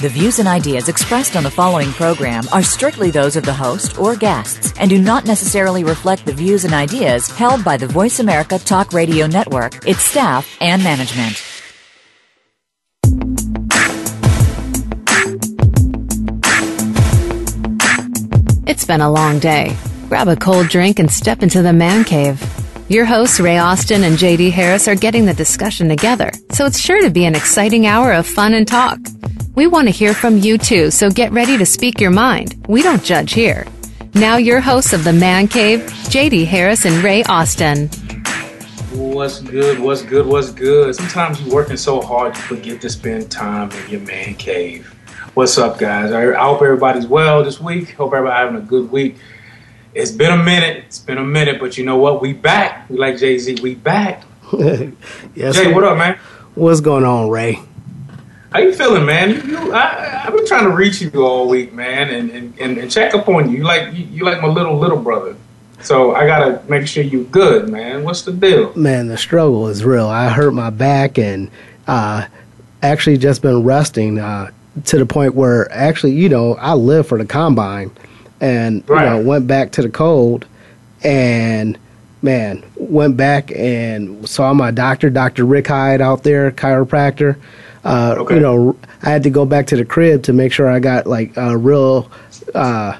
The views and ideas expressed on the following program are strictly those of the host or guests and do not necessarily reflect the views and ideas held by the Voice America Talk Radio Network, its staff, and management. It's been a long day. Grab a cold drink and step into the man cave. Your hosts, Ray Austin and JD Harris, are getting the discussion together, so it's sure to be an exciting hour of fun and talk. We want to hear from you too, so get ready to speak your mind. We don't judge here. Now, your hosts of the Man Cave, JD Harris and Ray Austin. What's good? What's good? What's good? Sometimes you're working so hard you forget to spend time in your man cave. What's up, guys? I hope everybody's well this week. Hope everybody having a good week. It's been a minute. It's been a minute, but you know what? We back. We like Jay Z. We back. yes, Jay, what up, man? What's going on, Ray? How you feeling, man? You, I, I've been trying to reach you all week, man, and, and, and, and check up on you. You like you, you like my little little brother. So I gotta make sure you good, man. What's the deal? Man, the struggle is real. I hurt my back and uh, actually just been resting uh, to the point where actually, you know, I live for the combine and Right. you know went back to the cold and man went back and saw my doctor dr rick hyde out there chiropractor uh, Okay. you know i had to go back to the crib to make sure i got like a real uh,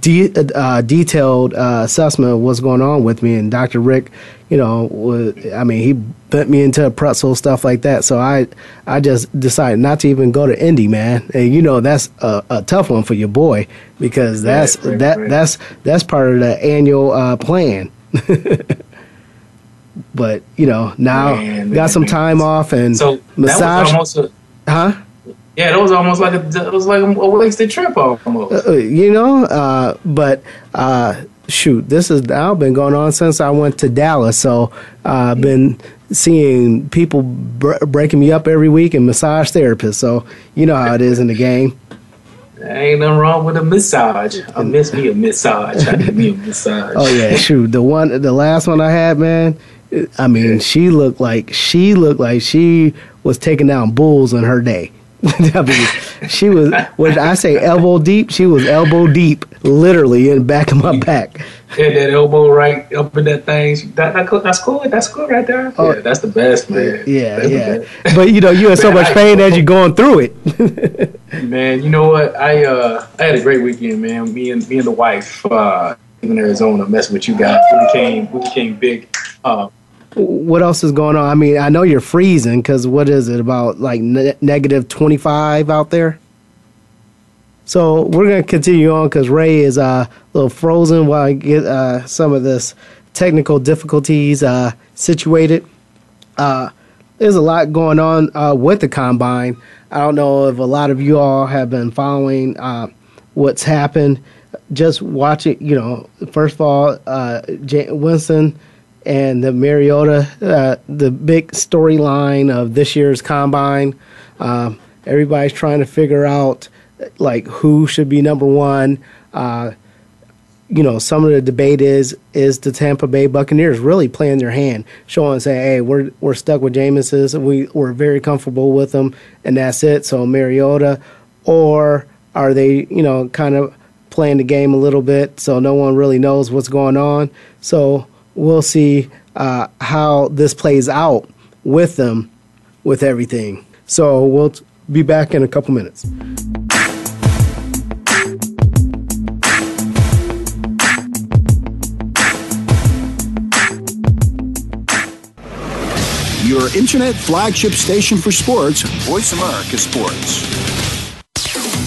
de- uh, detailed uh, assessment of what's going on with me. And Dr. Rick, you know, was, I mean, he bent me into a pretzel, stuff like that. So I, I just decided not to even go to Indy, man. And you know, that's a, a tough one for your boy because that's Right, right, that right. that's that's part of the annual uh, plan. but you know, now Man, got man, some man. time off and So massage, that was almost a, huh? yeah, that was almost like a it was like a wasted trip almost. Uh, you know, uh, but uh, shoot, this has now been going on since I went to Dallas. So uh, I've been seeing people br- breaking me up every week and massage therapists. So you know how it is in the game. Ain't nothing wrong with a massage. I miss me a massage. I need me a massage. Oh yeah, shoot, the one, the last one I had, man. I mean, she looked like she looked like she was taking down bulls in her day. I mean, she was when I say elbow deep, she was elbow deep, literally in the back of my back. Hit that elbow right up in that thing. That, that, that's cool. That's cool right there. Oh. yeah, that's the best, man. Yeah, That's yeah. But you know, you in so much I- pain as you're going through it. Man, you know what? I uh I had a great weekend, man. Me and me and the wife uh in Arizona messing with you guys. We became we became big. Uh, what else is going on? I mean, I know you're freezing because what is it about like ne- negative 25 out there? So we're gonna continue on because Ray is uh, a little frozen while I get uh, some of this technical difficulties uh, situated. Uh, there's a lot going on uh, with the combine. I don't know if a lot of you all have been following uh, what's happened. Just watching, you know, first of all, uh, J- Winston and the Mariota, uh, the big storyline of this year's combine. Um, everybody's trying to figure out like who should be number one. Uh, you know, some of the debate is is the Tampa Bay Buccaneers really playing their hand, showing saying, "Hey, we're we're stuck with Jameis's, and we we're very comfortable with them, and that's it." So Mariota, or are they, you know, kind of playing the game a little bit, so no one really knows what's going on. So we'll see uh, how this plays out with them, with everything. So we'll t- be back in a couple minutes. Your internet flagship station for sports, Voice America Sports.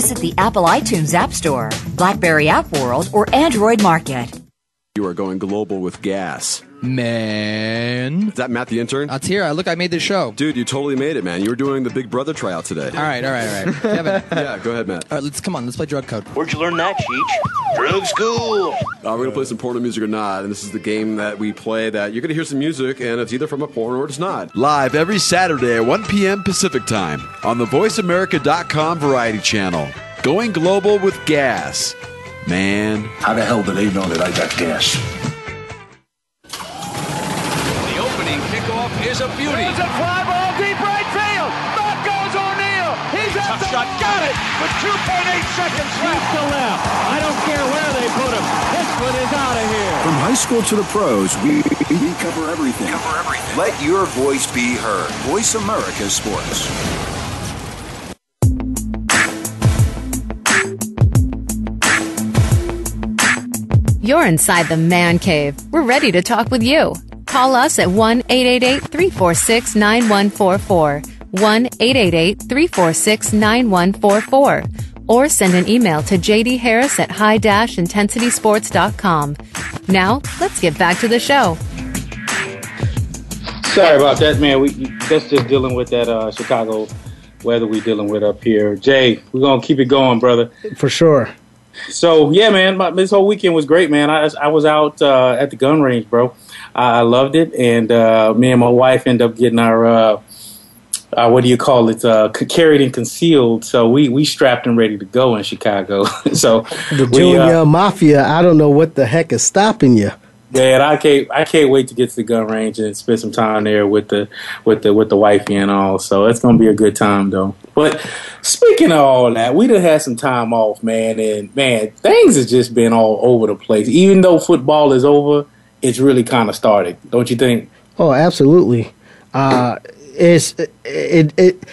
Visit the Apple iTunes App Store, Blackberry App World, or Android Market. You are going global with gas. Man. Is that Matt the intern? That's here. I look, I made this show. Dude, you totally made it, man. You were doing the Big Brother tryout today. All right, all right, all right. Kevin. yeah, go ahead, Matt. All right, let's come on. Let's play drug code. Where'd you learn that, Cheech? Drug school. Uh, we're going to play some porno music or not, and this is the game that we play that you're going to hear some music, and it's either from a porn or it's not. Live every Saturday at 1 p.m. Pacific Time on the VoiceAmerica.com Variety Channel. Going global with gas. Man. How the hell do they know that I got gas? Is a beauty. It's a fly ball deep right field. Back goes O'Neill. He's at Tough the shot. got it with 2.8 seconds left to left. I don't care where they put him. This one is out of here. From high school to the pros, we, we cover everything. Cover everything. Let your voice be heard. Voice America Sports. You're inside the man cave. We're ready to talk with you. Call us at 1 888 346 9144. 1 888 346 9144. Or send an email to JD Harris at high intensitysports.com. Now, let's get back to the show. Sorry about that, man. We that's just dealing with that uh, Chicago weather we're dealing with up here. Jay, we're gonna keep it going, brother. For sure. So yeah, man, my, this whole weekend was great, man. I I was out uh, at the gun range, bro. I, I loved it, and uh, me and my wife ended up getting our uh, uh, what do you call it? Uh, carried and concealed. So we we strapped and ready to go in Chicago. so The we, Junior uh, Mafia, I don't know what the heck is stopping you. Man, I can't I can't wait to get to the gun range and spend some time there with the with the with the wifey and all. So it's gonna be a good time though. But speaking of all that, we done had some time off, man, and man, things has just been all over the place. Even though football is over, it's really kind of started, don't you think? Oh, absolutely. Uh, it's it, it.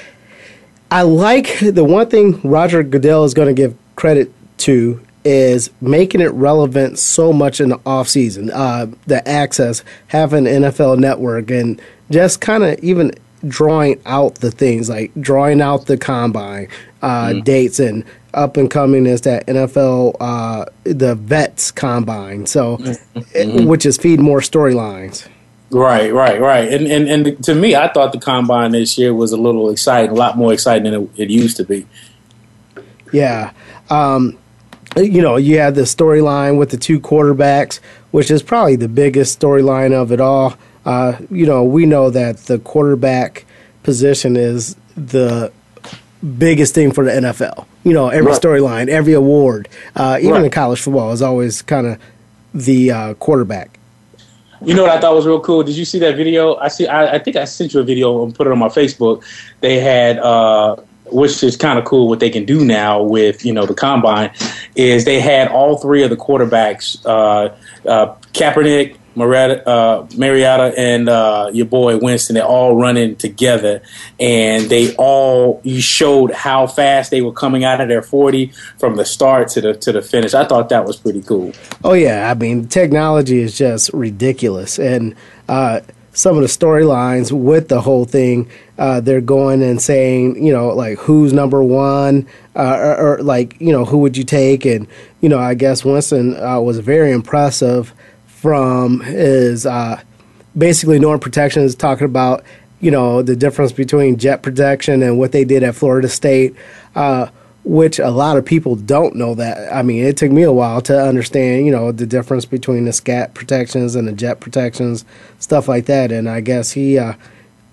I like the one thing Roger Goodell is going to give credit to is making it relevant so much in the off season. Uh, the access, having NFL Network, and just kind of even drawing out the things like drawing out the combine uh, dates and up and coming is that NFL uh, the vets combine. So, it- which is feed more storylines. Right, right, right. And and and to me, I thought the combine this year was a little exciting, a lot more exciting than it, it used to be. Yeah. Um, you know, you had the storyline with the two quarterbacks, which is probably the biggest storyline of it all. Uh, you know, we know that the quarterback position is the biggest thing for the NFL. You know, every Right. storyline, every award, uh, even Right. in college football, is always kind of the uh, quarterback. You know what I thought was real cool? Did you see that video? I see. I, I think I sent you a video and put it on my Facebook. They had, uh, which is kind of cool. What they can do now with you know the combine is they had all three of the quarterbacks, uh, uh, Kaepernick, Mariota, uh, Mariota, and uh, your boy Winston. They're all running together, and they all you showed how fast they were coming out of their forty from the start to the to the finish. I thought that was pretty cool. Oh yeah, I mean technology is just ridiculous, and uh, some of the storylines with the whole thing, uh, they're going and saying, you know, like who's number one, uh, or, or like you know who would you take, and you know I guess Winston uh, was very impressive from is uh, basically Norm Protection is talking about you know the difference between jet protection and what they did at Florida State. Uh, which a lot of people don't know that. I mean, it took me a while to understand, you know, the difference between the scat protections and the jet protections, stuff like that. And I guess he uh,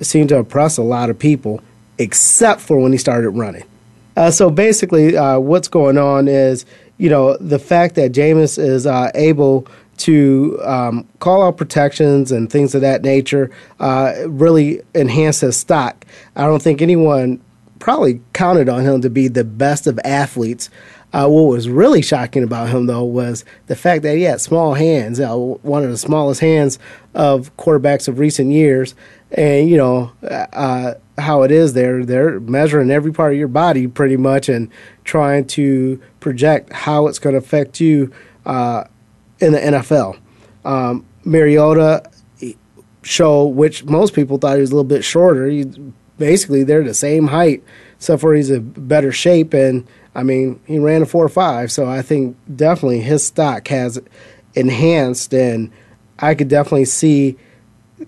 seemed to impress a lot of people, except for when he started running. Uh, so basically, uh, what's going on is, you know, the fact that Jameis is uh, able to um, call out protections and things of that nature uh, really enhance his stock. I don't think anyone probably counted on him to be the best of athletes. Uh, what was really shocking about him, though, was the fact that he had small hands, uh, one of the smallest hands of quarterbacks of recent years. And, you know, uh, how it is there, they're measuring every part of your body pretty much and trying to project how it's going to affect you uh, in the NFL. Um, Mariota show, which most people thought he was a little bit shorter. Basically, they're the same height, except for he's in better shape. And I mean, he ran a four or five, so I think definitely his stock has enhanced, and I could definitely see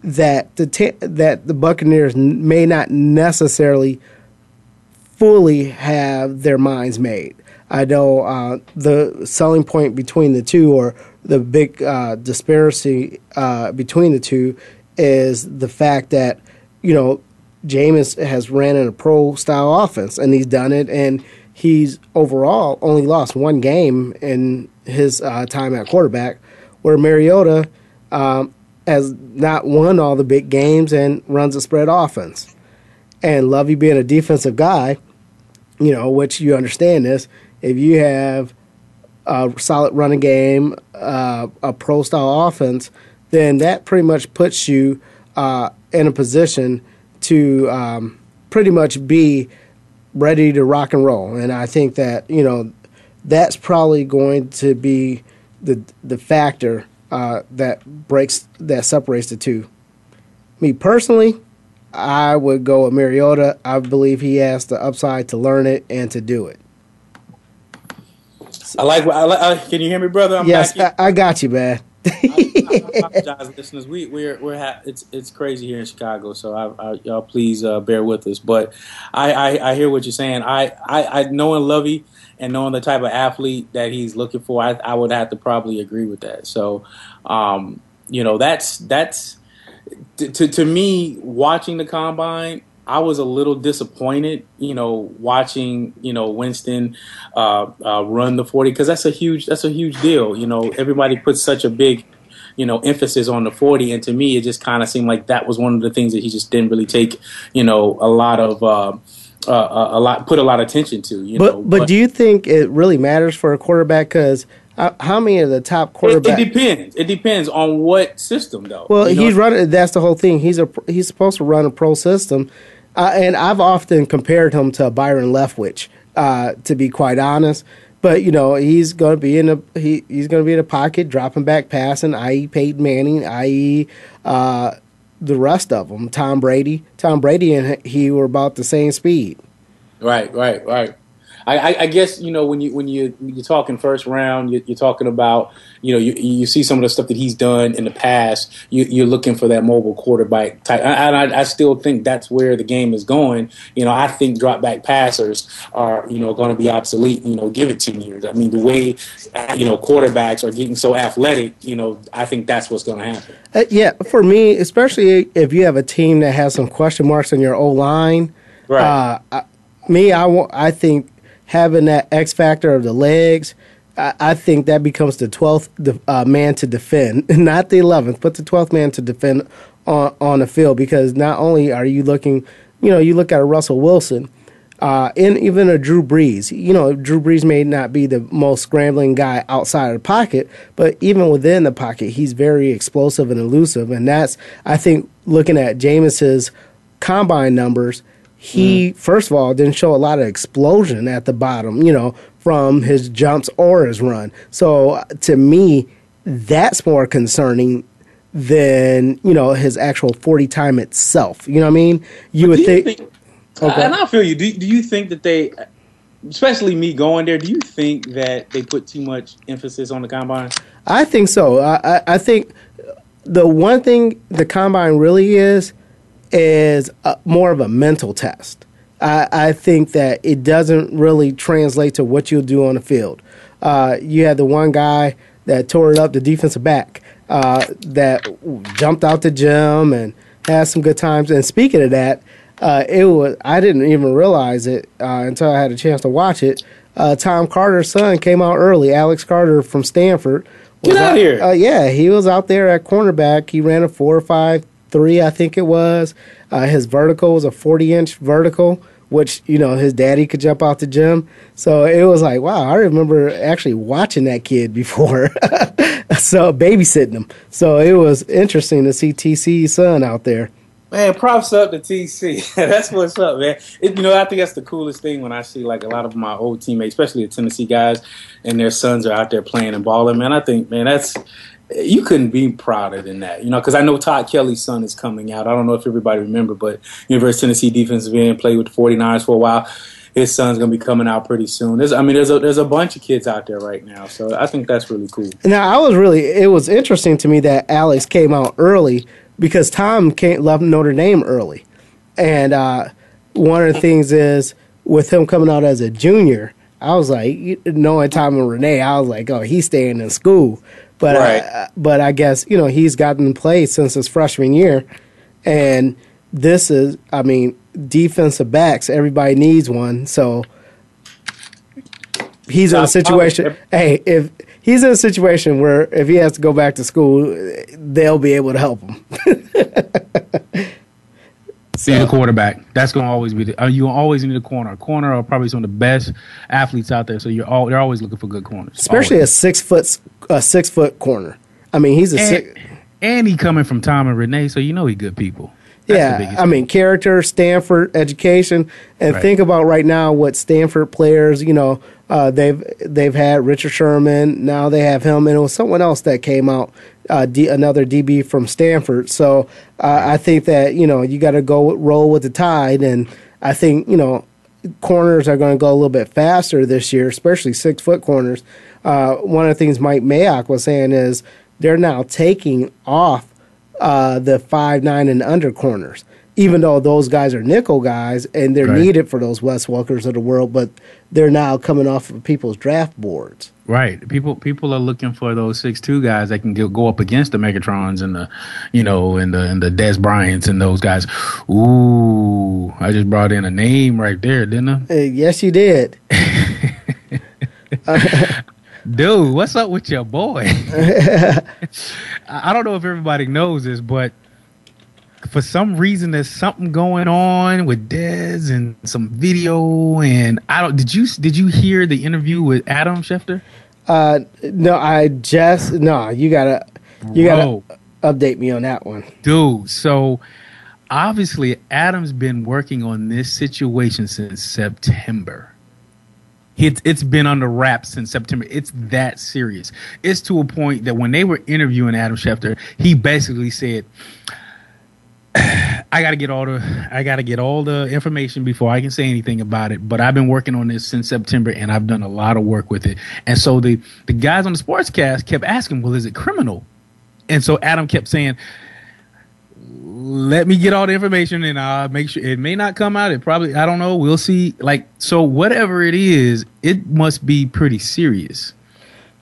that the t- that the Buccaneers may not necessarily fully have their minds made. I know uh, the selling point between the two, or the big uh, disparity uh, between the two, is the fact that you know Jameis has ran in a pro style offense, and he's done it, and he's overall only lost one game in his uh, time at quarterback, where Mariota um, has not won all the big games and runs a spread offense. And Lovie being a defensive guy, you know, which you understand this, if you have a solid running game, uh, a pro style offense, then that pretty much puts you uh, in a position to um, pretty much be ready to rock and roll. And I think that you know that's probably going to be the the factor uh, that breaks that separates the two. Me personally, I would go with Mariota. I believe he has the upside to learn it and to do it. I like. I, like, I can you hear me, brother? I'm yes, back I, I got you, man. I apologize, listeners. We we're we're ha- it's it's crazy here in Chicago, so I, I, y'all please uh, bear with us. But I, I, I hear what you're saying. I, I, I knowing Lovie and knowing the type of athlete that he's looking for, I, I would have to probably agree with that. So, um, you know, that's that's to to me watching the combine. I was a little disappointed, you know, watching you know Winston uh, uh, run the forty because that's a huge that's a huge deal. You know, everybody puts such a big you know emphasis on the 40 and to me it just kind of seemed like that was one of the things that he just didn't really take you know a lot of uh, uh, a lot put a lot of attention to you but, know but do you think it really matters for a quarterback? Because how many of the top it, quarterbacks? it depends it depends on what system though Well, You know? he's running. That's the whole thing. He's a he's supposed to run a pro system, uh, and I've often compared him to Byron Leftwich. Uh, to be quite honest, but you know he's going to be in a he, he's going to be in a pocket, dropping back, passing, i.e. Peyton Manning, i.e. Uh, the rest of them. Tom Brady, Tom Brady, and he were about the same speed. Right, right, right. I, I, I guess you know when you when you you're talking first round, you're, you're talking about you know you, you see some of the stuff that he's done in the past. You, you're looking for that mobile quarterback type, and I, I still think that's where the game is going. You know, I think drop back passers are you know going to be obsolete. You know, give it ten years. I mean, the way you know quarterbacks are getting so athletic, you know, I think that's what's going to happen. Uh, yeah, for me, especially if you have a team that has some question marks on your O line. Right. Uh, I, me, I, I think having that X factor of the legs, I, I think that becomes the twelfth uh, man to defend, not the eleventh, but the twelfth man to defend on on the field. Because not only are you looking, you know, you look at a Russell Wilson. Uh, and even a Drew Brees, you know, Drew Brees may not be the most scrambling guy outside of the pocket, but even within the pocket, he's very explosive and elusive. And that's, I think, looking at Jameis's combine numbers, he first of all didn't show a lot of explosion at the bottom, you know, from his jumps or his run. So uh, to me, that's more concerning than you know his actual forty time itself. You know what I mean? You would do you think. think- Okay. And I feel you. Do, do you think that they, especially me going there, do you think that they put too much emphasis on the combine? I think so. I, I, I think the one thing the combine really is is uh more of a mental test. I, I think that it doesn't really translate to what you'll do on the field. Uh, you had the one guy that tore it up, the defensive back, uh, that jumped out the gym and had some good times. And speaking of that, uh, it was I didn't even realize it uh, until I had a chance to watch it. Uh, Tom Carter's son came out early. Alex Carter from Stanford. Get out out- here. Uh, yeah, he was out there at cornerback. He ran a four or five three, I think it was. Uh, his vertical was a forty inch vertical, which you know his daddy could jump out the gym. So it was like, wow, I remember actually watching that kid before, so babysitting him. So it was interesting to see TC's son out there. Man, props up to TC. that's what's up, man. It, you know, I think that's the coolest thing when I see like a lot of my old teammates, especially the Tennessee guys, and their sons are out there playing and balling. Man, I think, man, that's you couldn't be prouder than that. You know, because I know Todd Kelly's son is coming out. I don't know if everybody remember, but University of Tennessee defensive end played with the 49ers for a while. His son's gonna be coming out pretty soon. There's, I mean, there's a there's a bunch of kids out there right now, so I think that's really cool. Now I was really it was interesting to me that Alex came out early because Tom came, left Notre Dame early, and uh, one of the things is with him coming out as a junior, I was like knowing Tom and Renee, I was like, oh, he's staying in school, but Right. uh, but I guess you know he's gotten play since his freshman year, and this is I mean defensive backs everybody needs one so he's in a situation. Hey, if he's in a situation where if he has to go back to school, they'll be able to help him. Need a quarterback. That's going to always be. The, uh, you always need a corner. A corner are probably some of the best athletes out there. So you're all they're always looking for good corners. Especially a six foot a six foot corner. I mean, he's a six. and, and he coming from Tom and Renee, so you know he good people. Yeah, I mean character, Stanford education, and Right. think about right now what Stanford players. You know, uh, they've they've had Richard Sherman. Now they have him, and it was someone else that came out, uh, D, another DB from Stanford. So uh, I think that you know you got to go with- roll with the tide, and I think you know corners are going to go a little bit faster this year, especially six foot corners. Uh, one of the things Mike Mayock was saying is they're now taking off uh, the five nine and under corners, even though those guys are nickel guys and they're Right. needed for those Wes Welkers of the world, but they're now coming off of people's draft boards. Right. People people are looking for those six two guys that can go, up against the Megatrons and the you know and the and the Dez Bryants and those guys. Ooh, I just brought in a name right there, didn't I? Uh, yes, you did. Dude, what's up with your boy? I don't know if everybody knows this, but for some reason there's something going on with Dez and some video and I don't did you did you hear the interview with Adam Schefter? Uh, no, I just no. You gotta you Bro. gotta update me on that one. Dude, so obviously Adam's been working on this situation since September. It's it's been under wraps since September. It's that serious. It's to a point that when they were interviewing Adam Schefter, he basically said, "I got to get all the I got to get all the information before I can say anything about it." But I've been working on this since September, and I've done a lot of work with it. And so the the guys on the sportscast kept asking, "Well, is it criminal?" And so Adam kept saying, let me get all the information and I'll make sure it may not come out. It probably, I don't know. We'll see. Like, so whatever it is, it must be pretty serious,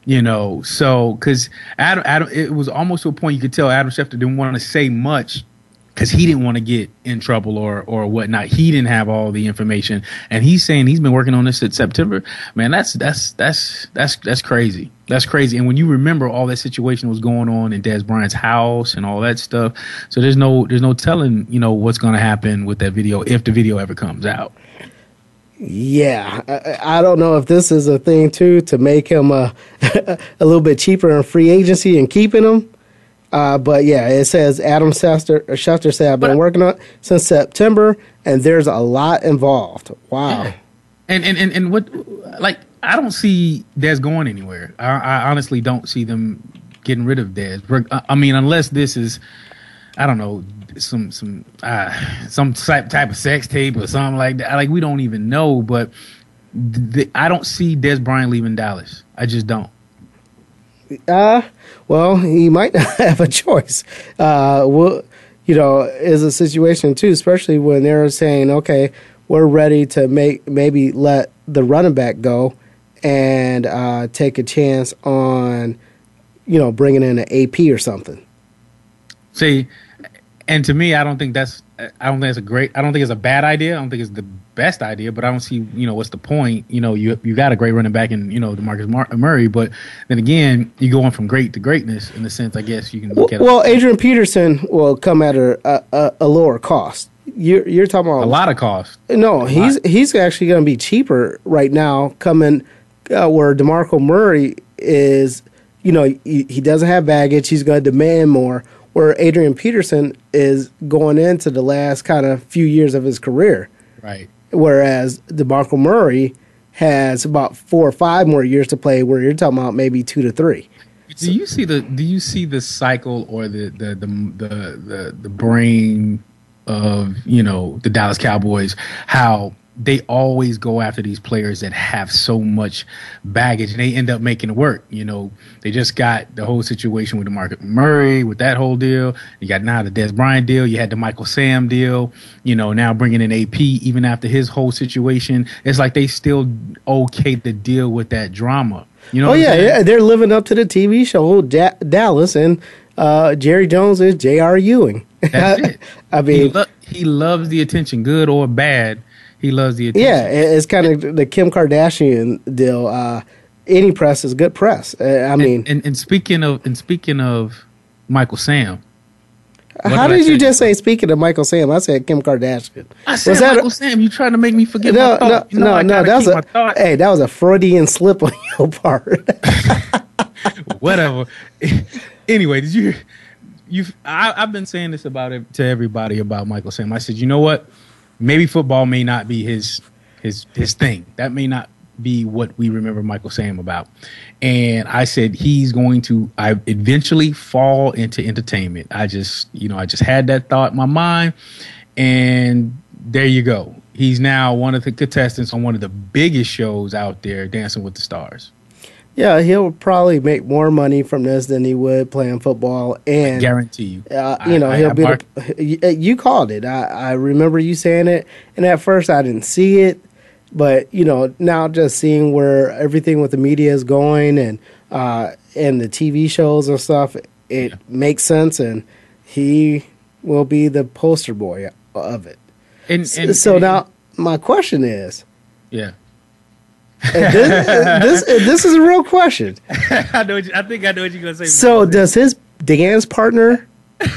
you know? So, cause Adam, Adam, it was almost to a point you could tell Adam Schefter didn't want to say much because he didn't want to get in trouble or or whatnot. He didn't have all the information, and he's saying he's been working on this since September. Man, that's that's that's that's that's crazy. That's crazy. And when you remember all that situation was going on in Dez Bryant's house and all that stuff, so there's no there's no telling you know what's going to happen with that video if the video ever comes out. Yeah, I, I don't know if this is a thing too to make him uh, a little bit cheaper in free agency and keeping him. Uh, but yeah, it says Adam Schefter, Schefter said I've been working on it since September, and there's a lot involved. Wow. And and and, and what like I don't see Dez going anywhere. I, I honestly don't see them getting rid of Dez. I I mean, unless this is I don't know some some uh, some type type of sex tape or something like that. Like we don't even know, but th- I don't see Dez Bryant leaving Dallas. I just don't. Uh, well, he might not have a choice. Uh, you know, is a situation too, especially when they're saying, okay, we're ready to make maybe let the running back go and uh, take a chance on, you know, bringing in an AP or something. See, and to me, I don't think that's I don't think it's a great. I don't think it's a bad idea. I don't think it's the best idea, but I don't see you know what's the point. You know, you you got a great running back in you know Demarcus Mar- Murray, but then again, you going from great to greatness in the sense. I guess you can look at Well, Adrian Peterson will come at a, a, a lower cost. You're you're talking about a lot of cost. No, he's he's actually going to be cheaper right now. Coming uh, where Demarco Murray is, you know, he, he doesn't have baggage. He's going to demand more. Where Adrian Peterson is going into the last kind of few years of his career. Right. Whereas DeMarco Murray has about four or five more years to play. Where you're talking about maybe two to three. Do you see the Do you see the cycle or the the the the the, the brain of you know the Dallas Cowboys? How they always go after these players that have so much baggage and they end up making it work. You know, they just got the whole situation with DeMarco Murray, with that whole deal. You got now the Des Bryant deal. You had the Michael Sam deal. You know, now bringing in AP even after his whole situation. It's like they still okay to deal with that drama. You know? oh yeah, yeah, they're living up to the TV show da- Dallas, and uh, Jerry Jones is J.R. Ewing. That's it. I mean, he, lo- he loves the attention, good or bad. He loves the attention. Yeah, it's kind of the Kim Kardashian deal. Uh, any press is good press. Uh, I mean, and, and, and, speaking of and speaking of Michael Sam, how did, did you just say? Speaking of Michael Sam, I said Kim Kardashian. I said was that Michael a, Sam. You trying to make me forget? No, no, you know, no, no. That was a hey, that was a Freudian slip on your part. Whatever. anyway, did you? You, I've been saying this about it to everybody about Michael Sam. I said, you know what? Maybe football may not be his his his thing. That may not be what we remember Michael Sam about. And I said he's going to I eventually fall into entertainment. I just, you know, I just had that thought in my mind and there you go. He's now one of the contestants on one of the biggest shows out there, Dancing with the Stars. Yeah, he'll probably make more money from this than he would playing football. And I guarantee you, uh, you know, I, he'll I, be. Mark- the, you called it. I, I remember you saying it, and at first I didn't see it, but you know, now just seeing where everything with the media is going and uh, and the TV shows and stuff, it yeah. makes sense, and he will be the poster boy of it. And, and so and, now my question is, yeah this, this, this is a real question. I know. You, I think I know what you're gonna say. So, does his dance partner?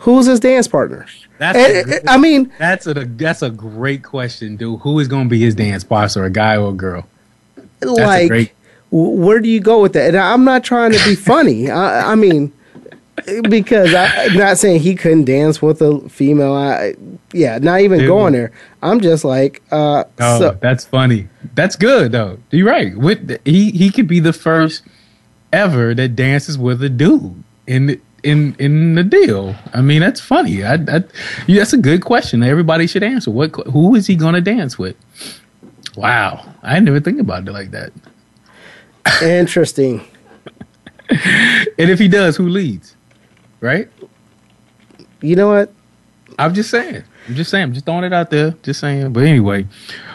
who's his dance partner? That's and, a, I mean, that's a that's a great question, dude. Who is going to be his dance partner, a guy or a girl? That's like, great... where do you go with that? And I'm not trying to be funny. I, I mean, because I, am not saying he couldn't dance with a female. I, yeah, not even Dude. going there. I'm just like, uh, oh, so, that's funny. That's good though. You're right. With he he could be the first ever that dances with a dude in in in the deal. I mean, that's funny. I, I that's a good question. Everybody should answer. What who is he going to dance with? Wow, I never think about it like that. Interesting. and if he does, who leads? Right? You know what? I'm just saying. I'm just saying. I'm just throwing it out there. Just saying. But anyway,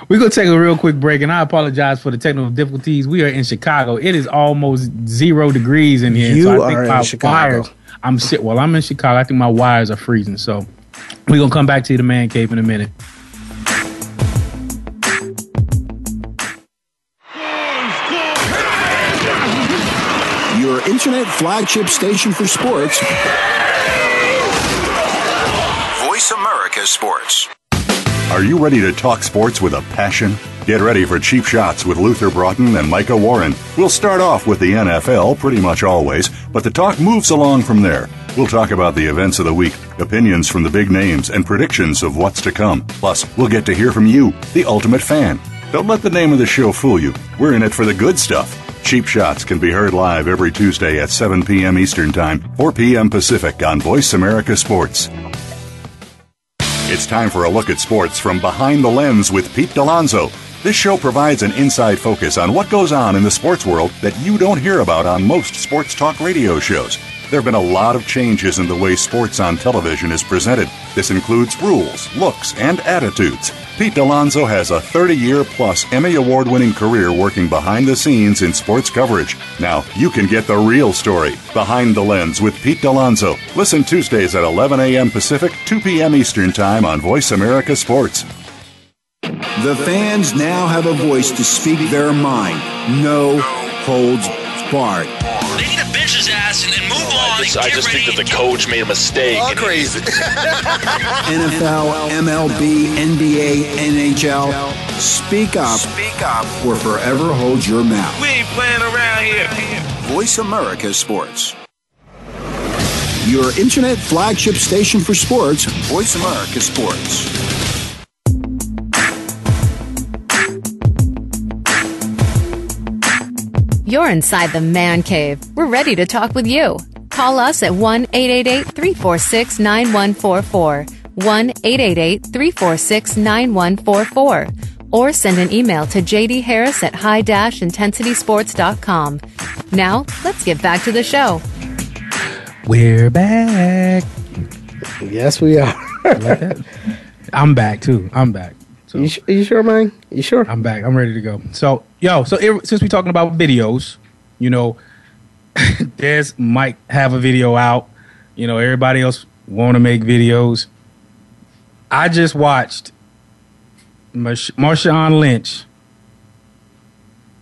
we're gonna take a real quick break, and I apologize for the technical difficulties. We are in Chicago. It is almost zero degrees in here. You so I think are my in Chicago. Wires, I'm sit. Well, I'm in Chicago. I think my wires are freezing. So we're gonna come back to the man cave in a minute. Your internet flagship station for sports. Voice America Sports. Are you ready to talk sports with a passion? Get ready for cheap shots with Luther Broughton and Micah Warren. We'll start off with the NFL pretty much always, but the talk moves along from there. We'll talk about the events of the week, opinions from the big names, and predictions of what's to come. Plus, we'll get to hear from you, the ultimate fan. Don't let the name of the show fool you. We're in it for the good stuff. Cheap Shots can be heard live every Tuesday at 7 p.m. Eastern Time, 4 p.m. Pacific on Voice America Sports. It's time for a look at sports from behind the lens with Pete Dalonzo. This show provides an inside focus on what goes on in the sports world that you don't hear about on most sports talk radio shows. There have been a lot of changes in the way sports on television is presented This includes rules, looks, and attitudes. Pete Dalonzo has a 30 year plus Emmy Award winning career working behind the scenes in sports coverage. Now, you can get the real story behind the lens with Pete Dalonzo. Listen Tuesdays at 11 a.m. Pacific, 2 p.m. Eastern Time on Voice America Sports. The fans now have a voice to speak their mind. No holds barred. They need to bench his ass and then move on. I just, I just think that the coach made a mistake. All crazy. NFL, MLB, NBA, NHL. Speak up. Speak up or forever hold your mouth. We ain't playing around here. Voice America Sports. Your internet flagship station for sports, Voice America Sports. You're inside the man cave. We're ready to talk with you. Call us at 1 888 346 9144. 1 888 346 9144. Or send an email to JD Harris at high intensitysports.com. Now, let's get back to the show. We're back. Yes, we are. I'm back too. I'm back. You, sh- you sure, man? You sure? I'm back. I'm ready to go. So, yo, so it, since we're talking about videos, you know, Dez might have a video out. You know, everybody else want to make videos. I just watched Marsh- Marshawn Lynch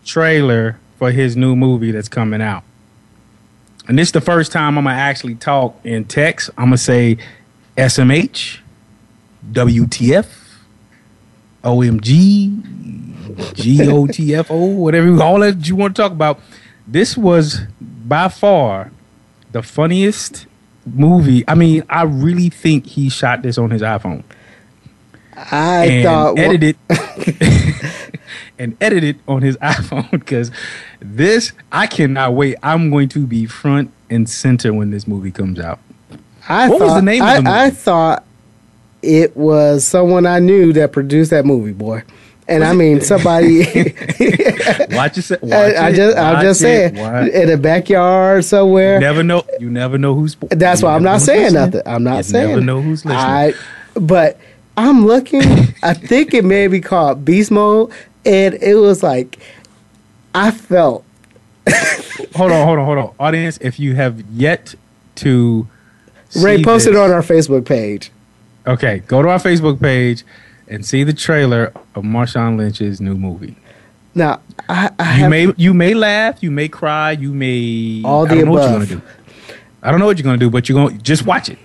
trailer for his new movie that's coming out. And this is the first time I'm gonna actually talk in text. I'm gonna say SMH, WTF, OMG, GOTFO, whatever all that you want to talk about. This was by far the funniest movie. I mean, I really think he shot this on his iPhone. I and thought edited and edited on his iPhone because this I cannot wait. I'm going to be front and center when this movie comes out. I What thought, was the name of the movie? I thought it was someone I knew that produced that movie, boy. And I mean, somebody. Watch yourself. Watch I, I it, just, I'm just it, saying, in a backyard somewhere. You never know. You never know who's. That's why I'm not saying who's nothing. I'm not You saying. Never know who's listening. I, but I'm looking. I think it may be called Beast Mode, and it was like I felt. hold on, hold on, hold on, audience. If you have yet to, Ray posted on our Facebook page. Okay, go to our Facebook page and see the trailer of Marshawn Lynch's new movie. Now I, I You have, may you may laugh, you may cry, you may All I the don't know what you're above. gonna do. I don't know what you're gonna do, but you're gonna just watch it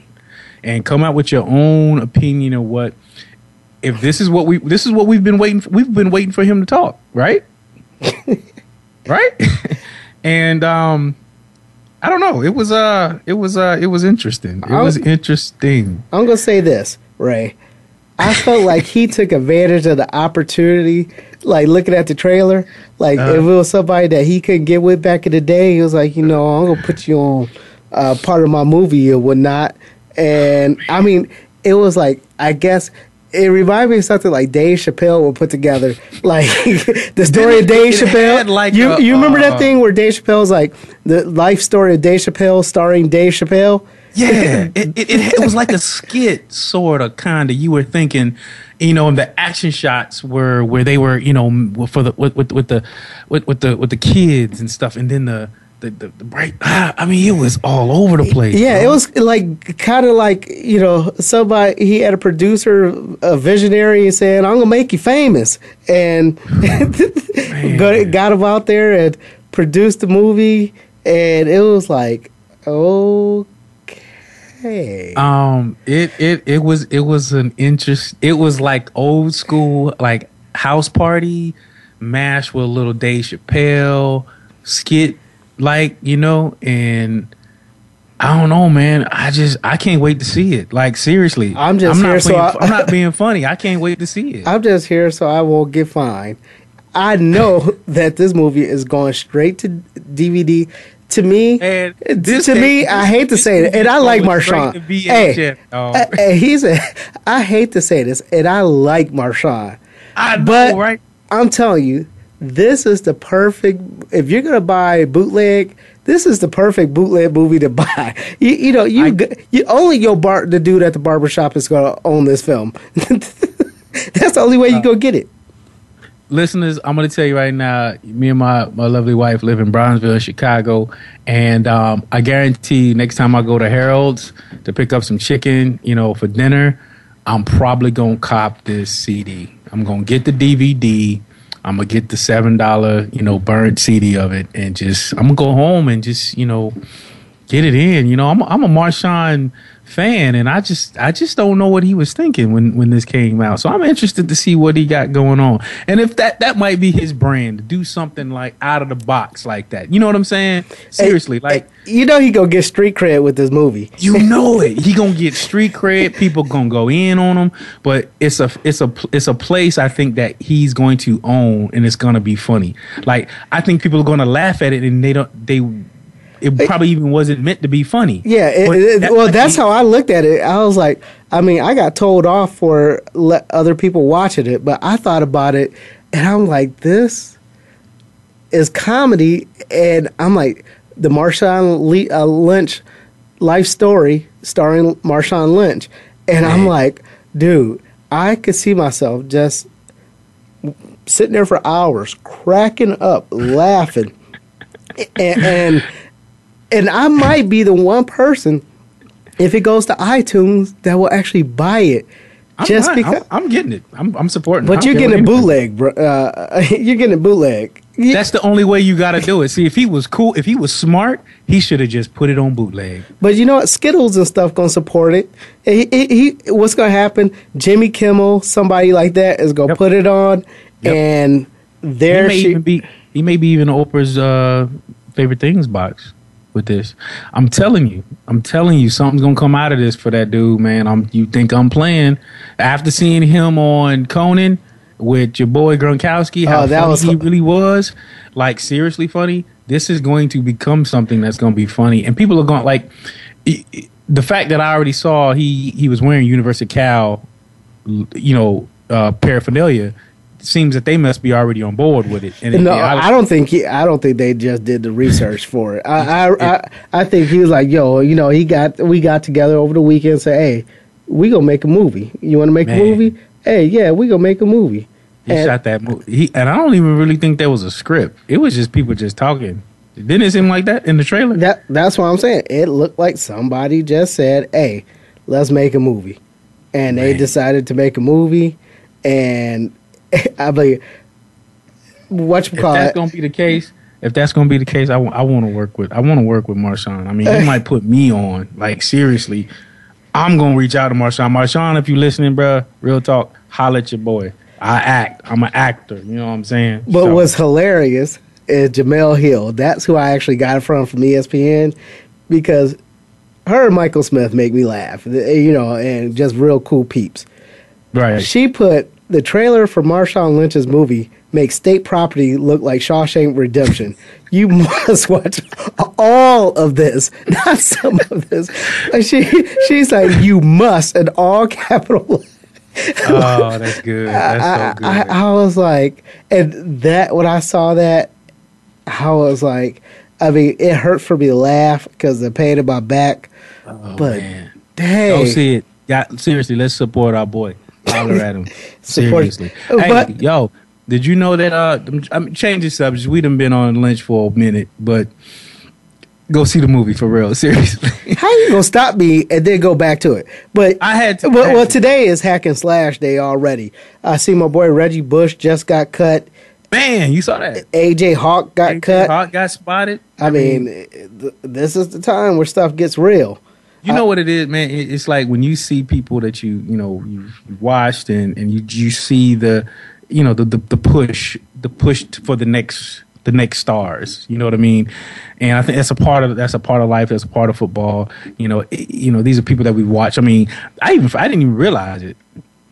and come out with your own opinion of what if this is what we this is what we've been waiting for, we've been waiting for him to talk, right? right? and um I don't know. It was uh it was uh it was interesting. It was I'm- interesting. I'm gonna say this, Ray. I felt like he took advantage of the opportunity, like looking at the trailer. Like Uh-huh. if it was somebody that he couldn't get with back in the day, he was like, you know, I'm gonna put you on uh, part of my movie or whatnot. And I mean, it was like I guess it reminded me of something like Dave Chappelle would put together, like the story of Dave Chappelle. like you a, you remember uh, that thing where Dave Chappelle's like the life story of Dave Chappelle starring Dave Chappelle? Yeah, it, it, it, it was like a skit, sort of, kind of. You were thinking, you know, and the action shots were where they were, you know, for the with with, with the with, with the with the kids and stuff, and then the the, the, the bright. Ah, I mean, it was all over the place. Yeah, bro. it was like kind of like you know somebody he had a producer, a visionary, saying I'm gonna make you famous, and got, got him out there and produced the movie, and it was like okay. Um, it it it was it was an interest. It was like old school, like house party, mash with a little Dave Chappelle skit, like you know, and I don't know, man. I just I can't wait to see it. Like seriously, I'm just not here so I- I'm not being funny. I can't wait to see it. I'm just here so I won't get fined. I know that this movie is going straight to DVD. To me, And to me, I hate to say it, and I like Marshawn. Hey, dog. uh, hey, he's a. I hate to say this, and I like Marshawn. I know, but right? I'm telling you, this is the perfect. If you're gonna buy bootleg, this is the perfect bootleg movie to buy. You, you know, you, g you only your bar the dude at the barbershop is going to own this film. That's the only way you go get it. Listeners, I'm going to tell you right now. Me and my, my lovely wife live in Bronzeville, Chicago, and um, I guarantee next time I go to Harold's to pick up some chicken, you know, for dinner, I'm probably gonna cop this CD. I'm gonna get the DVD. I'm gonna get the seven dollar, you know, burnt CD of it, and just I'm gonna go home and just you know get it in. You know, I'm I'm a Marshawn fan, and I just I just don't know what he was thinking when when this came out. So I'm interested to see what he got going on, and if that that might be his brand do something like out of the box like that. You know what I'm saying? Seriously, like You know he gonna get street cred with this movie. you know it. He gonna get street cred. People gonna go in on him. But it's a it's a it's a place I think that he's going to own, and it's gonna be funny. Like I think people are gonna laugh at it, and they don't they. It probably even wasn't meant to be funny. Yeah, it, it- that well, that's how I looked at it. I was like, I mean, I got told off for let other people watching it, but I thought about it, and I'm like, this is comedy, and I'm like, the Marshawn Le- uh, Lynch life story starring Marshawn Lynch, and I'm like, dude, I could see myself just sitting there for hours, cracking up, laughing, and, and and I might be the one person if it goes to iTunes that will actually buy it. I'm just fine. because, I'm, I'm getting it. I'm, I'm supporting. But don't you're getting a bootleg, bro. Uh, you're getting a bootleg. That's the only way you got to do it. See, if he was cool, if he was smart, he should have just put it on bootleg. But you know what? Skittles and stuff gonna support it. He, he, he- what's gonna happen? Jimmy Kimmel, somebody like that, is gonna put it on, and there he may she. even be he may be even Oprah's uh, favorite things box with this. I'm telling you, I'm telling you, something's gonna come out of this for that dude, man. I'm you think I'm playing after seeing him on Conan with your boy Gronkowski, how Oh, that funny was he really was, like seriously funny. This is going to become something that's going to be funny, and people are going like the fact that I already saw he he was wearing University Cal, you know, uh, paraphernalia. Seems that they must be already on board with it. And it- no, I- I don't think he. I don't think they just did the research for it. I, I, I, I think he was like, "Yo, you know, he got we got together over the weekend. and Say, hey, we gonna make a movie. You want to make Man. a movie? Hey, yeah, we gonna make a movie." He And- shot that movie. He, and I don't even really think that was a script. It was just people just talking. Didn't it seem like that in the trailer? That that's what I'm saying. It looked like somebody just said, "Hey, let's make a movie," and they decided to make a movie. And I mean, what you If call that's it? gonna be the case, if that's gonna be the case, I want to work with. I want to work with Marshawn. I mean, he might put me on. Like seriously, I'm gonna reach out to Marshawn. Marshawn, if you're listening, bruh, real talk, holla at your boy. I act. I'm an actor. You know what I'm saying? But So- what's hilarious is Jemele Hill. That's who I actually got it from from ESPN because her and Michael Smith make me laugh. You know, and just real cool peeps. right. She put the trailer for Marshawn Lynch's movie makes state property look like Shawshank Redemption. you must watch all of this, not some of this. And she she's like, you must in all capital. oh, that's good. That's I, so good. I, I was like, and that when I saw that, I was like, I mean, it hurt for me to laugh because the pain in my back. Oh, but dang, Go see it. Yeah, seriously, let's support our boy. Holler at him. Seriously. Uh, Hey, but- yo, did you know that? Uh, I mean, changing the subject. We done been on Lynch for a minute, but go see the movie for real. Seriously. how you gonna stop me and then go back to it? But I had to. Well, well, today is hack and slash day already. I see my boy Reggie Bush just got cut. Man, you saw that? AJ Hawk got cut. Hawk got spotted. I mean, th- this is the time where stuff gets real. You know what it is, man. It's like when you see people that you you know you've watched and and you you see the you know the the, the push the push for the next the next stars. You know what I mean? And I think that's a part of that's a part of life. That's a part of football. You know, it- you know these are people that we watch. I mean, I even I didn't even realize it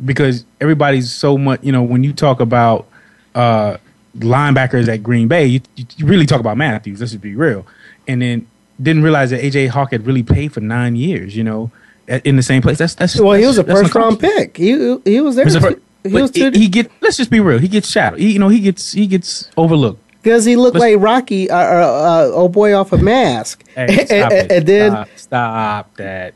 because everybody's so much. You know, when you talk about uh, linebackers at Green Bay, you, you really talk about Matthews. Let's just be real. And then didn't realize that AJ Hawk had really played for nine years. You know, at- in the same place. That's that's Well, he was a first round pick. He he was there. He was he was he, he get. Let's just be real. He gets shadowed. He, you know, he gets he gets overlooked Because he looked like Rocky, uh, uh, uh, old boy off a mask. Hey, stop and, it. and then stop, stop that.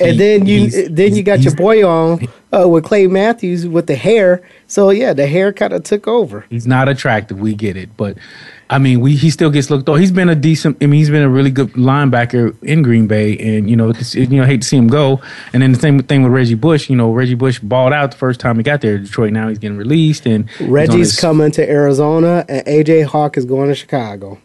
and He- then you then you got your boy on uh, with Clay Matthews with the hair. So yeah, the hair kind of took over. He's not attractive. We get it, but I mean, we he still gets looked. Oh, he's been a decent. I mean, he's been a really good linebacker in Green Bay, and you know, it's, you know, hate to see him go. And then the same thing with Reggie Bush. You know, Reggie Bush balled out the first time he got there. to Detroit. Now he's getting released, and Reggie's coming to Arizona, and AJ Hawk is going to Chicago.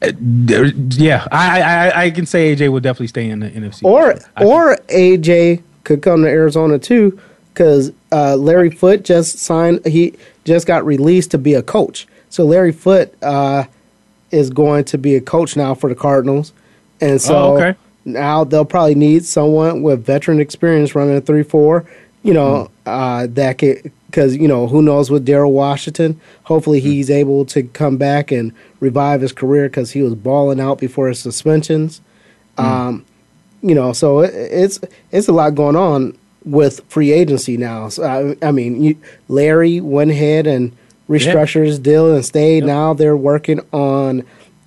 yeah, I, I I can say AJ will definitely stay in the NFC. Or or AJ could come to Arizona too, because uh, Larry Foote just signed. He just got released to be a coach. So Larry Foote uh, is going to be a coach now for the Cardinals, and so Oh, okay. now they'll probably need someone with veteran experience running a three four. You know uh, that could because you know who knows with Daryl Washington. Hopefully he's able to come back and revive his career because he was balling out before his suspensions. Um, you know, so it, it's it's a lot going on with free agency now. So I, I mean, you, Larry went ahead and restructured his deal and stayed. Now they're working on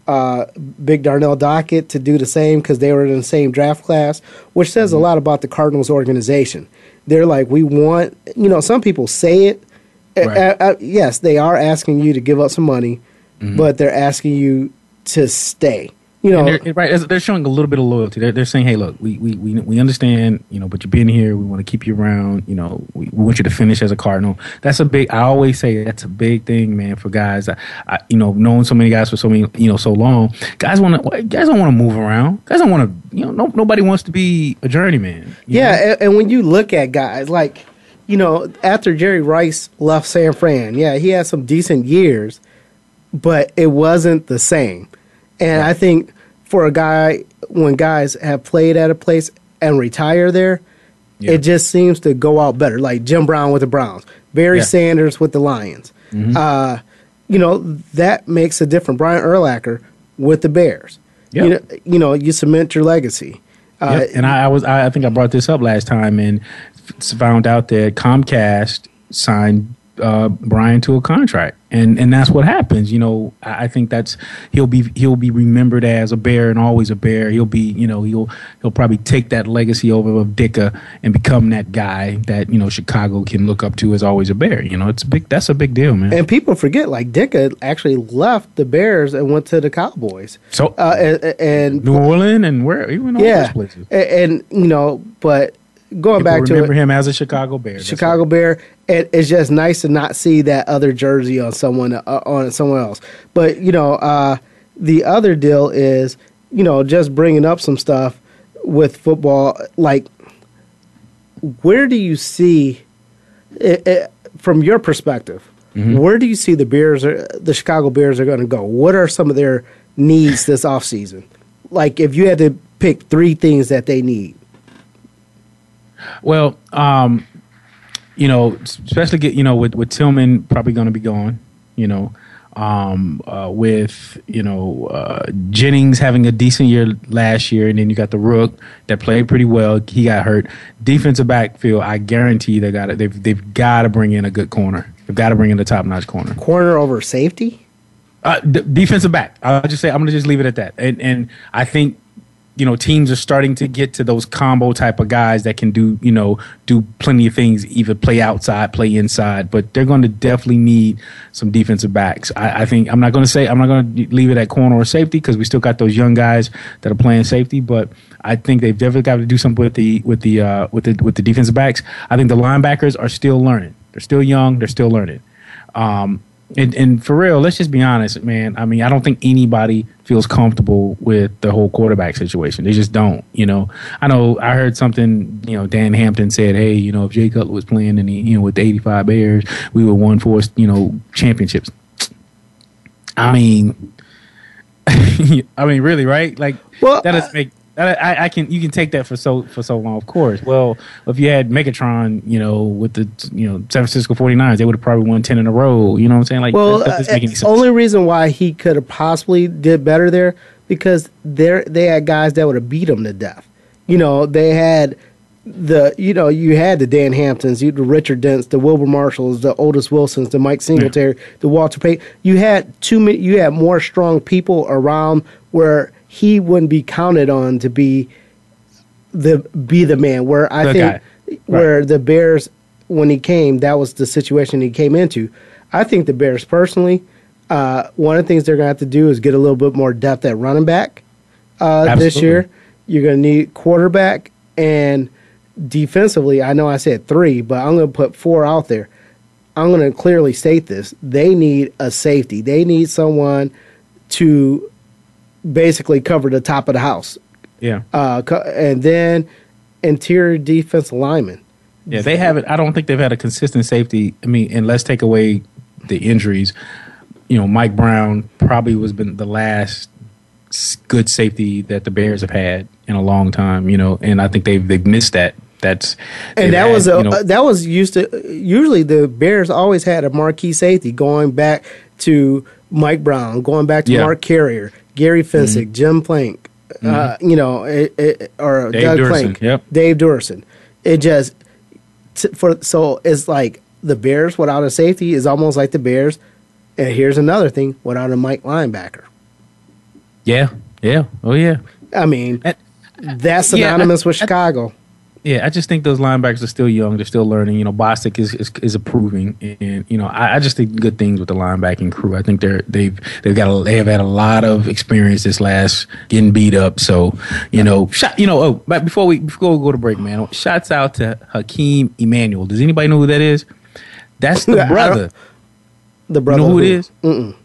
uh, Big Darnell Dockett to do the same because they were in the same draft class, which says a lot about the Cardinals organization. They're like, we want, you know, some people say it. Right. uh, uh, yes, they are asking you to give up some money, Mhm. but they're asking you to stay. You know, they're, right, they're showing a little bit of loyalty. They're, they're saying, "Hey, look, we, we, we, we understand, you know, but you've been here. We want to keep you around. You know, we, we want you to finish as a Cardinal." That's a big. I always say that's a big thing, man, for guys. I, I you know, knowing so many guys for so many, you know, so long, guys want to, guys don't want to move around. Guys don't want to, you know, no, nobody wants to be a journeyman. Yeah, and, and when you look at guys like, you know, after Jerry Rice left San Fran, yeah, he had some decent years, but it wasn't the same. And I think for a guy, when guys have played at a place and retire there, it just seems to go out better. Like Jim Brown with the Browns, Barry Yeah. Sanders with the Lions. Mhm. Uh, you know, that makes a difference. Brian Urlacher with the Bears. Yeah. You know, you know, you cement your legacy. Uh, Yep. And I, I was, I, I think I brought this up last time and f- found out that Comcast signed uh, Brian to a contract, and and that's what happens. You know, I, I think that's he'll be he'll be remembered as a bear and always a bear. He'll be, you know, he'll he'll probably take that legacy over of Ditka and become that guy that you know Chicago can look up to as always a bear. You know, it's a big that's a big deal, man. And people forget, like Ditka actually left the Bears and went to the Cowboys. So uh, and, and New Orleans and where he went all yeah, those places. and, and you know, but going People back to remember it, him as a Chicago Bear. Chicago Bear, it, it's just nice to not see that other jersey on someone uh, on someone else. But you know, uh, the other deal is, you know, just bringing up some stuff with football. Like, where do you see, it, it, from your perspective, Mm-hmm. where do you see the Bears, are, the Chicago Bears, are going to go? What are some of their needs this offseason? Like, if you had to pick three things that they need. Well, um, you know, especially get you know with with Tillman probably going to be gone. You know, um, uh, with you know uh, Jennings having a decent year last year, and then you got the Rook that played pretty well. He got hurt. Defensive backfield, I guarantee they got it. They've they've got to bring in a good corner. They've got to bring in a top notch corner. Corner over safety? Uh, d- defensive back. I'll just say I'm going to just leave it at that. And and I think you know teams are starting to get to those combo type of guys that can do you know do plenty of things, either play outside, play inside. But they're going to definitely need some defensive backs. I, I think I'm not going to say I'm not going to leave it at corner or safety because we still got those young guys that are playing safety. But I think they've definitely got to do something with the with the uh, with the with the defensive backs. I think the linebackers are still learning. They're still young. They're still learning. Um, and, and for real, let's just be honest, man. I mean, I don't think anybody feels comfortable with the whole quarterback situation. They just don't. You know, I know I heard something. You know, Dan Hampton said, "Hey, you know, if Jay Cutler was playing in the you know with the '85 Bears, we would won four you know championships." I mean, I mean, really, right? Like, well, that doesn't make. I, I can you can take that for so for so long, of course. Well, if you had Megatron, you know, with the you know San Francisco 49ers, they would have probably won ten in a row. You know what I'm saying? Like, well, uh, make only reason why he could have possibly did better there because they they had guys that would have beat him to death. You know, they had the you know you had the Dan Hamptons, you the Richard Dents, the Wilber Marshalls, the Otis Wilsons, the Mike Singletary, the Walter Payton. You had too many. You had more strong people around where he wouldn't be counted on to be the be the man. Where I The think where the Bears when he came, that was the situation he came into. I think the Bears personally, uh, one of the things they're going to have to do is get a little bit more depth at running back uh, this year. You're going to need quarterback and defensively. I know I said three, but I'm going to put four out there. I'm going to clearly state this: they need a safety. They need someone to basically cover the top of the house, Yeah. uh, and then interior defense lineman. Yeah, they haven't. I don't think they've had a consistent safety. I mean, and let's take away the injuries. You know, Mike Brown probably was been the last good safety that the Bears have had in a long time. You know, and I think they've they've missed that. That's and that had, was a you know, uh, that was used to usually the Bears always had a marquee safety going back to Mike Brown, going back to Yeah. Mark Carrier, Gary mm-hmm. Fencik, Jim Plank, mm-hmm. uh, you know, it, it, or Dave Doug Duerson, Plank, yep. Dave Duerson. It just t- for so it's like the Bears without a safety is almost like the Bears. And here's another thing: without a Mike linebacker. yeah, yeah, oh yeah. I mean, that's yeah, synonymous with Chicago. Yeah, I just think those linebackers are still young. They're still learning. You know, Bostic is is, is improving, and you know, I, I just think good things with the linebacking crew. I think they're they've they've got a, they have had a lot of experience this last getting beat up. So, you know, shot. You know, oh, but before we before we go to break, man, shouts out to Hakeem Emmanuel. Does anybody know who that is? That's the brother. The You brother. know who it who- is? Mm-mm.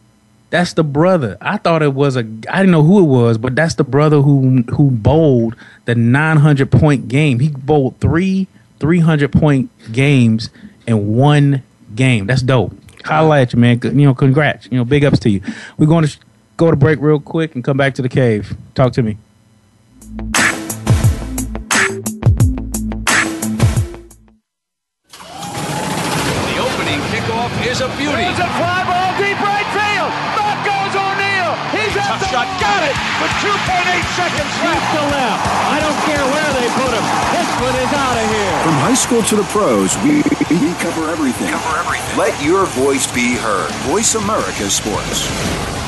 That's the brother. I thought it was a. I didn't know who it was, but that's the brother who who bowled the 900 point game. He bowled three 300 point games in one game. That's dope. Holla at you, man. You know, congrats. You know, big ups to you. We're going to go to break real quick and come back to the cave. Talk to me. The opening kickoff is a beauty. Shot. Got it with 2.8 seconds left. to left. I don't care where they put him. This one is out of here. From high school to the pros, we, we cover everything. Cover everything. Let your voice be heard. Voice America Sports.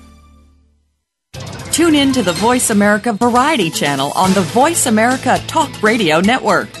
Tune in to the Voice America Variety channel on the Voice America Talk Radio Network.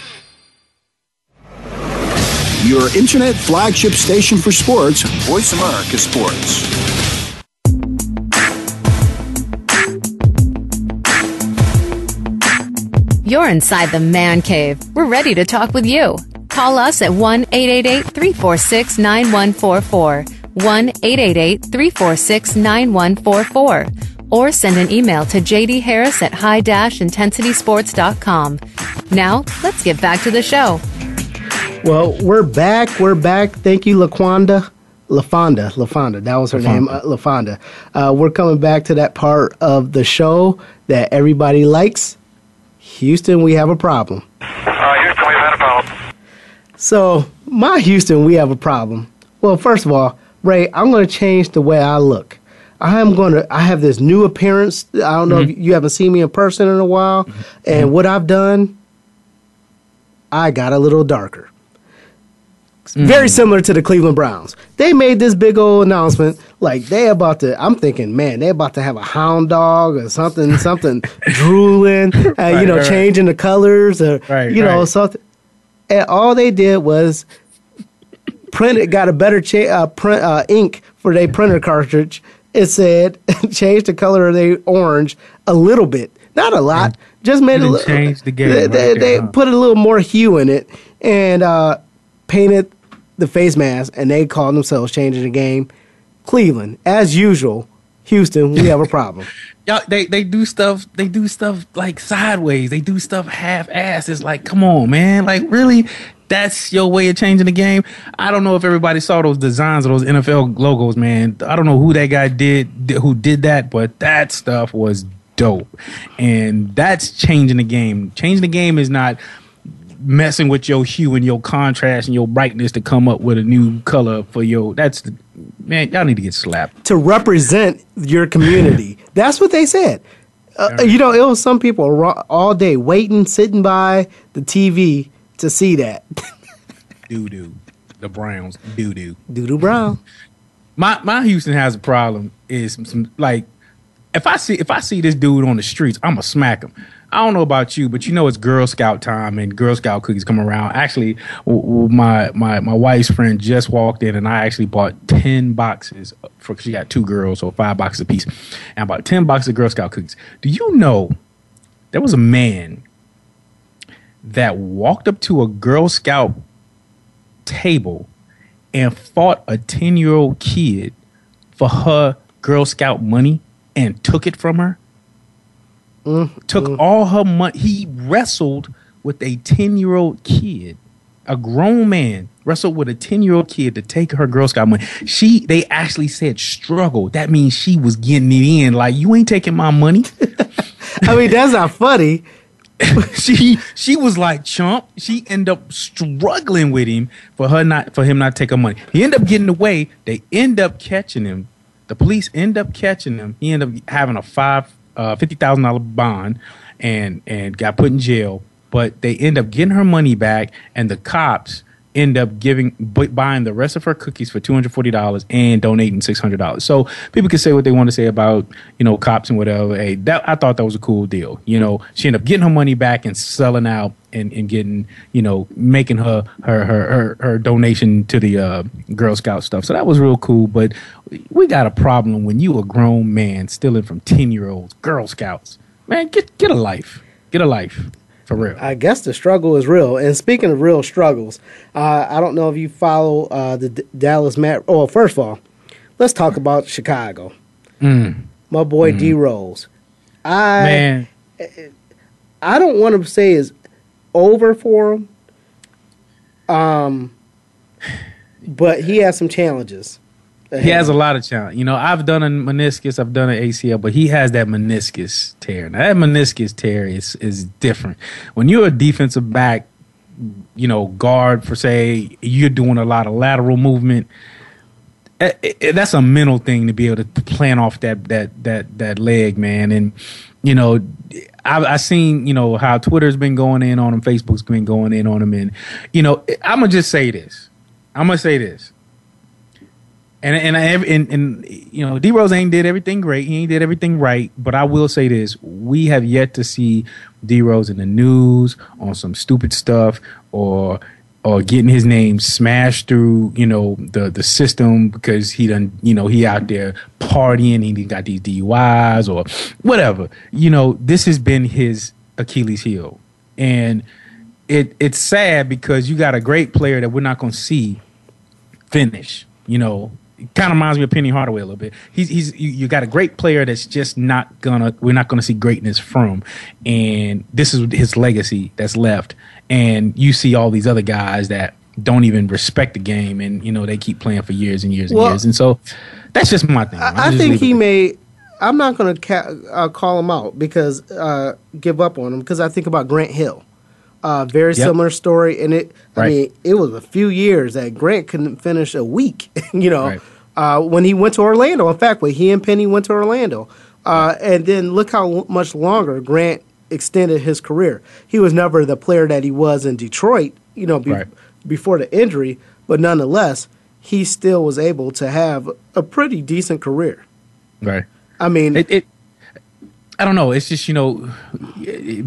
Your internet flagship station for sports, Voice America Sports. You're inside the man cave. We're ready to talk with you. Call us at 1 888 346 9144. 1 888 346 9144. Or send an email to JD Harris at high intensitysports.com. Now, let's get back to the show. Well, we're back. We're back. Thank you, Laquanda. LaFonda. LaFonda. That was her name. Uh, LaFonda. Uh, we're coming back to that part of the show that everybody likes. Houston, we have a problem. Uh, Houston, we've had a problem. So, my Houston, we have a problem. Well, first of all, Ray, I'm going to change the way I look. I'm going to, I have this new appearance. I don't know if you haven't seen me in person in a while. And what I've done, I got a little darker. Very similar to the Cleveland Browns. They made this big old announcement, like they about to. I'm thinking, man, they about to have a hound dog or something, something drooling, uh, Right, you know, right, right. changing the colors, or Right, you know, right. something. And all they did was printed got a better cha- uh, print uh, ink for their printer cartridge. It said change the color of their orange a little bit, not a lot. Just made a little. changed the game They, right they, there, they huh? put a little more hue in it and uh, painted the face mask, and they called themselves changing the game. Cleveland, as usual. Houston, we have a problem. Y'all, they they do stuff. They do stuff like sideways. They do stuff half ass. It's like, come on, man. Like, really? That's your way of changing the game. I don't know if everybody saw those designs of those NFL logos, man. I don't know who that guy did- who did that, but that stuff was dope, and that's changing the game. Changing the game is not messing with your hue and your contrast and your brightness to come up with a new color for your. That's the man. Y'all need to get slapped. to represent your community. That's what they said. Uh, you know, it was some people all day waiting, sitting by the TV to see that. Doo doo. The Browns. Doo doo. Doodoo Brown. My my Houston has a problem. Is some, some like if I see if I see this dude on the streets, I'ma smack him. I don't know about you, but you know it's Girl Scout time and Girl Scout cookies come around. Actually, w- w- my my my wife's friend just walked in, and I actually bought ten boxes for. She got two girls, so five boxes apiece, and I bought ten boxes of Girl Scout cookies. Do you know there was a man that walked up to a Girl Scout table and fought a 10 year old kid for her Girl Scout money and took it from her? Mm, took mm. all her money. He wrestled with a 10 year old kid, a grown man wrestled with a 10 year old kid to take her Girl Scout money. She, they actually said struggle. That means she was getting it in. Like, you ain't taking my money. I mean, that's not funny. she she was like chump. She ended up struggling with him for her not for him not take her money. He ended up getting away. They end up catching him. The police end up catching him. He ended up having a five uh, fifty thousand dollar bond and and got put in jail. But they end up getting her money back, and the cops end up giving buying the rest of her cookies for two hundred forty dollars and donating six hundred dollars. So people can say what they want to say about you know cops and whatever. Hey, that I thought that was a cool deal. You know, she ended up getting her money back and selling out and, and getting you know making her her her her, her donation to the uh, Girl Scout stuff. So that was real cool. But we got a problem when you a grown man stealing from ten year olds Girl Scouts. Man, get get a life. Get a life. For real. I guess the struggle is real. And speaking of real struggles, uh, I don't know if you follow uh, the D- Dallas Matt. Oh, first of all, let's talk about Chicago. Mm. My boy D Rose. I Man. I don't want to say it's over for him. Um, but he has some challenges. He has a lot of challenge. You know, I've done a meniscus, I've done an ACL, but he has that meniscus tear. Now that meniscus tear is is different. When you're a defensive back, you know, guard for say you're doing a lot of lateral movement. eh, eh, That's a mental thing to be able to plan off that that that that leg, man. And you know, I've I seen you know how Twitter's been going in on him, Facebook's been going in on him, and you know, I'm gonna just say this. I'm gonna say this and and I and, and you know D Rose ain't did everything great. He ain't did everything right. But I will say this: we have yet to see D Rose in the news on some stupid stuff or or getting his name smashed through you know the the system because he done you know he out there partying. and He got these DUIs or whatever. You know this has been his Achilles heel, and it it's sad because you got a great player that we're not going to see finish. You know, kind of reminds me of Penny Hardaway a little bit. He's he's you, you got a great player that's just not gonna we're not gonna see greatness from, and this is his legacy that's left. And you see all these other guys that don't even respect the game, and you know they keep playing for years and years and Well, years. And so that's just my thing. I, I think he may. I'm not going to ca- uh, call him out because uh, give up on him because I think about Grant Hill. Uh, very Yep. similar story, and it. I mean, it was a few years that Grant couldn't finish a week. you know, Right. uh, when he went to Orlando. In fact, when he and Penny went to Orlando, uh, and then look how much longer Grant extended his career. He was never the player that he was in Detroit. You know, be- Right. before the injury, but nonetheless, he still was able to have a pretty decent career. Right. I mean, it, it I don't know. It's just you know,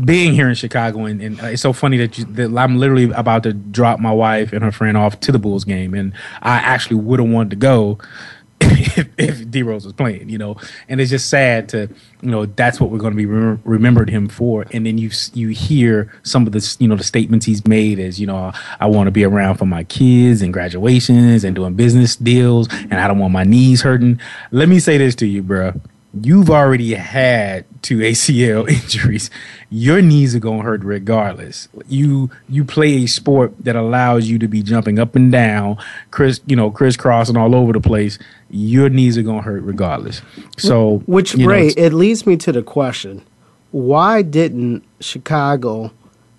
being here in Chicago, and, and it's so funny that, you, that I'm literally about to drop my wife and her friend off to the Bulls game, and I actually would have wanted to go if, if D Rose was playing, you know. And it's just sad to, you know, that's what we're going to be remem- remembered him for. And then you you hear some of the, you know, the statements he's made as, you know, I want to be around for my kids and graduations and doing business deals, and I don't want my knees hurting. Let me say this to you, bro. You've already had two ACL injuries. Your knees are gonna hurt regardless. You you play a sport that allows you to be jumping up and down, Chris, you know, crisscrossing all over the place. Your knees are gonna hurt regardless. So, which you know, it leads me to the question: Why didn't Chicago,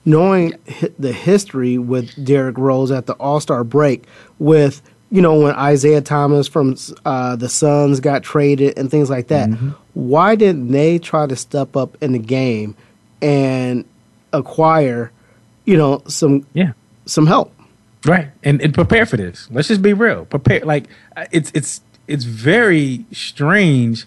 knowing the history with Derrick Rose at the All Star break, with you know when Isaiah Thomas from uh, the Suns got traded and things like that, why didn't they try to step up in the game and acquire, you know, some yeah some help? Right, and and prepare for this. Let's just be real. Prepare. Like it's it's it's very strange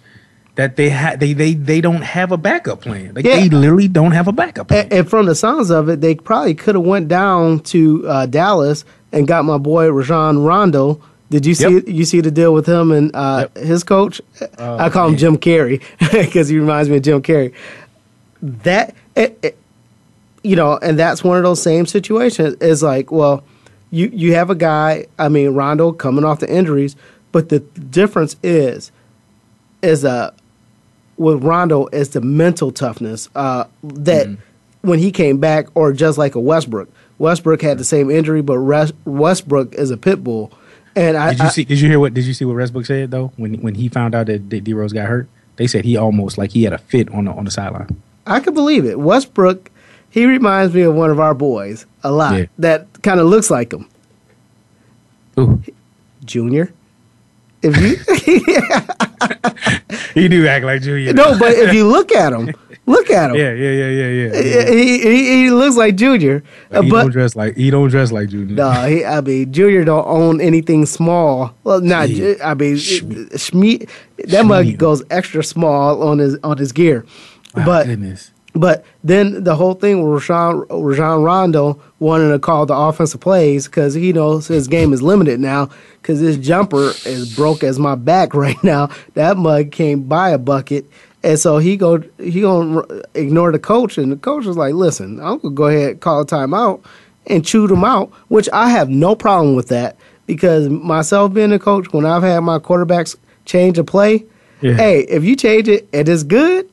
that they had they they they don't have a backup plan. Like they literally don't have a backup. And, and from the sounds of it, they probably could have went down to uh, Dallas and got my boy Rajon Rondo. Did you see you see the deal with him and uh, his coach? Oh, I call him Jim Carrey because he reminds me of Jim Carrey. That it, it- you know, and that's one of those same situations. Is like, well, you you have a guy. I mean, Rondo coming off the injuries, but the difference is is uh with Rondo is the mental toughness uh, that when he came back, or just like a Westbrook. Westbrook had the same injury, but Res- Westbrook is a pit bull. And I, Did you I- see? Did you hear what? Did you see what Westbrook said though? When when he found out that D Rose got hurt, they said he almost like he had a fit on the on the sideline. I can believe it. Westbrook, he reminds me of one of our boys a lot. Yeah. That kind of looks like him. Ooh. Junior. If you He do act like Junior. no, but if you look at him, look at him. yeah, yeah, yeah, yeah, yeah. yeah. He, he, he looks like Junior, But he uh, but don't dress like he don't dress like Junior. No, he, I mean Junior don't own anything small. Well, not Yeah. I mean Shme, that mug goes extra small on his on his gear. but goodness. but then the whole thing with Rajon, Rajon Rondo wanting to call the offensive plays because he knows his game is limited now because his jumper is broke as my back right now. That mug can't buy a bucket. And so he go he gonna ignore the coach, and the coach was like, "Listen, I'm gonna go ahead and call a timeout and chew them out," which I have no problem with that because myself being a coach, when I've had my quarterbacks change a play, Yeah. hey, if you change it and it's good,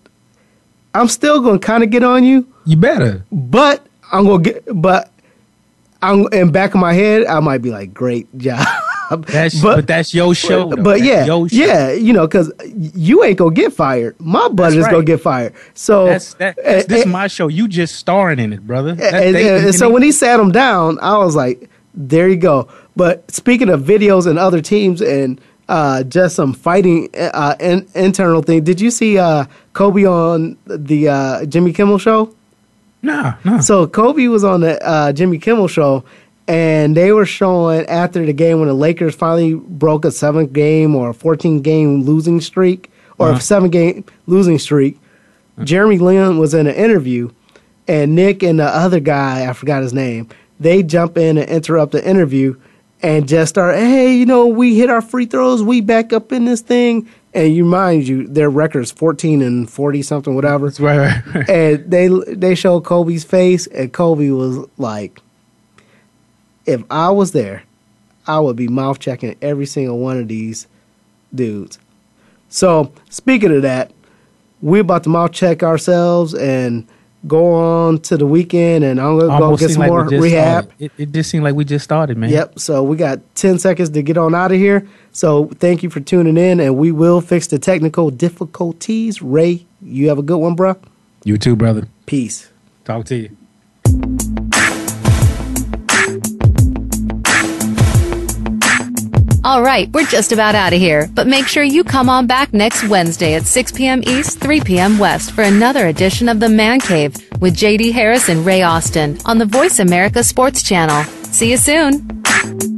I'm still gonna kind of get on you. You better. But I'm gonna get. But I'm in back of my head. I might be like, "Great job." That's but, that's your show. But, though. but That's yeah, show. yeah, you know, because you ain't gonna get fired. My That's is gonna get fired. So That's that. That's, this is and- my show. You just starring in it, brother. That- and, they- and and so when he sat him down, I was like, "There you go." But speaking of videos and other teams and uh, just some fighting uh, in, internal thing, did you see uh, Kobe on the uh, Jimmy Kimmel show? Nah, nah. So Kobe was on the uh, Jimmy Kimmel show, and they were showing after the game when the Lakers finally broke a seven game or a fourteen game losing streak or Uh-huh. a seven game losing streak. Jeremy Lin was in an interview, and Nick and the other guy I forgot his name. They jump in and interrupt the interview and just start, hey, you know, we hit our free throws, we back up in this thing. And you mind you, their record is fourteen and forty something, whatever. Right, right, right. And they they showed Kobe's face, and Kobe was like, "If I was there, I would be mouth checking every single one of these dudes." So speaking of that, we're about to mouth check ourselves and go on to the weekend, and I'm gonna go get some like more just rehab. started. It, it just seemed like we just started, man. Yep. So we got 10 seconds to get on out of here. So thank you for tuning in, and we will fix the technical difficulties. Ray, you have a good one, bro. You too, brother. Peace. Talk to you. All right, we're just about out of here, but make sure you come on back next Wednesday at 6 p.m. East, 3 p.m. West for another edition of The Man Cave with JD Harris and Ray Austin on the Voice America Sports Channel. See you soon.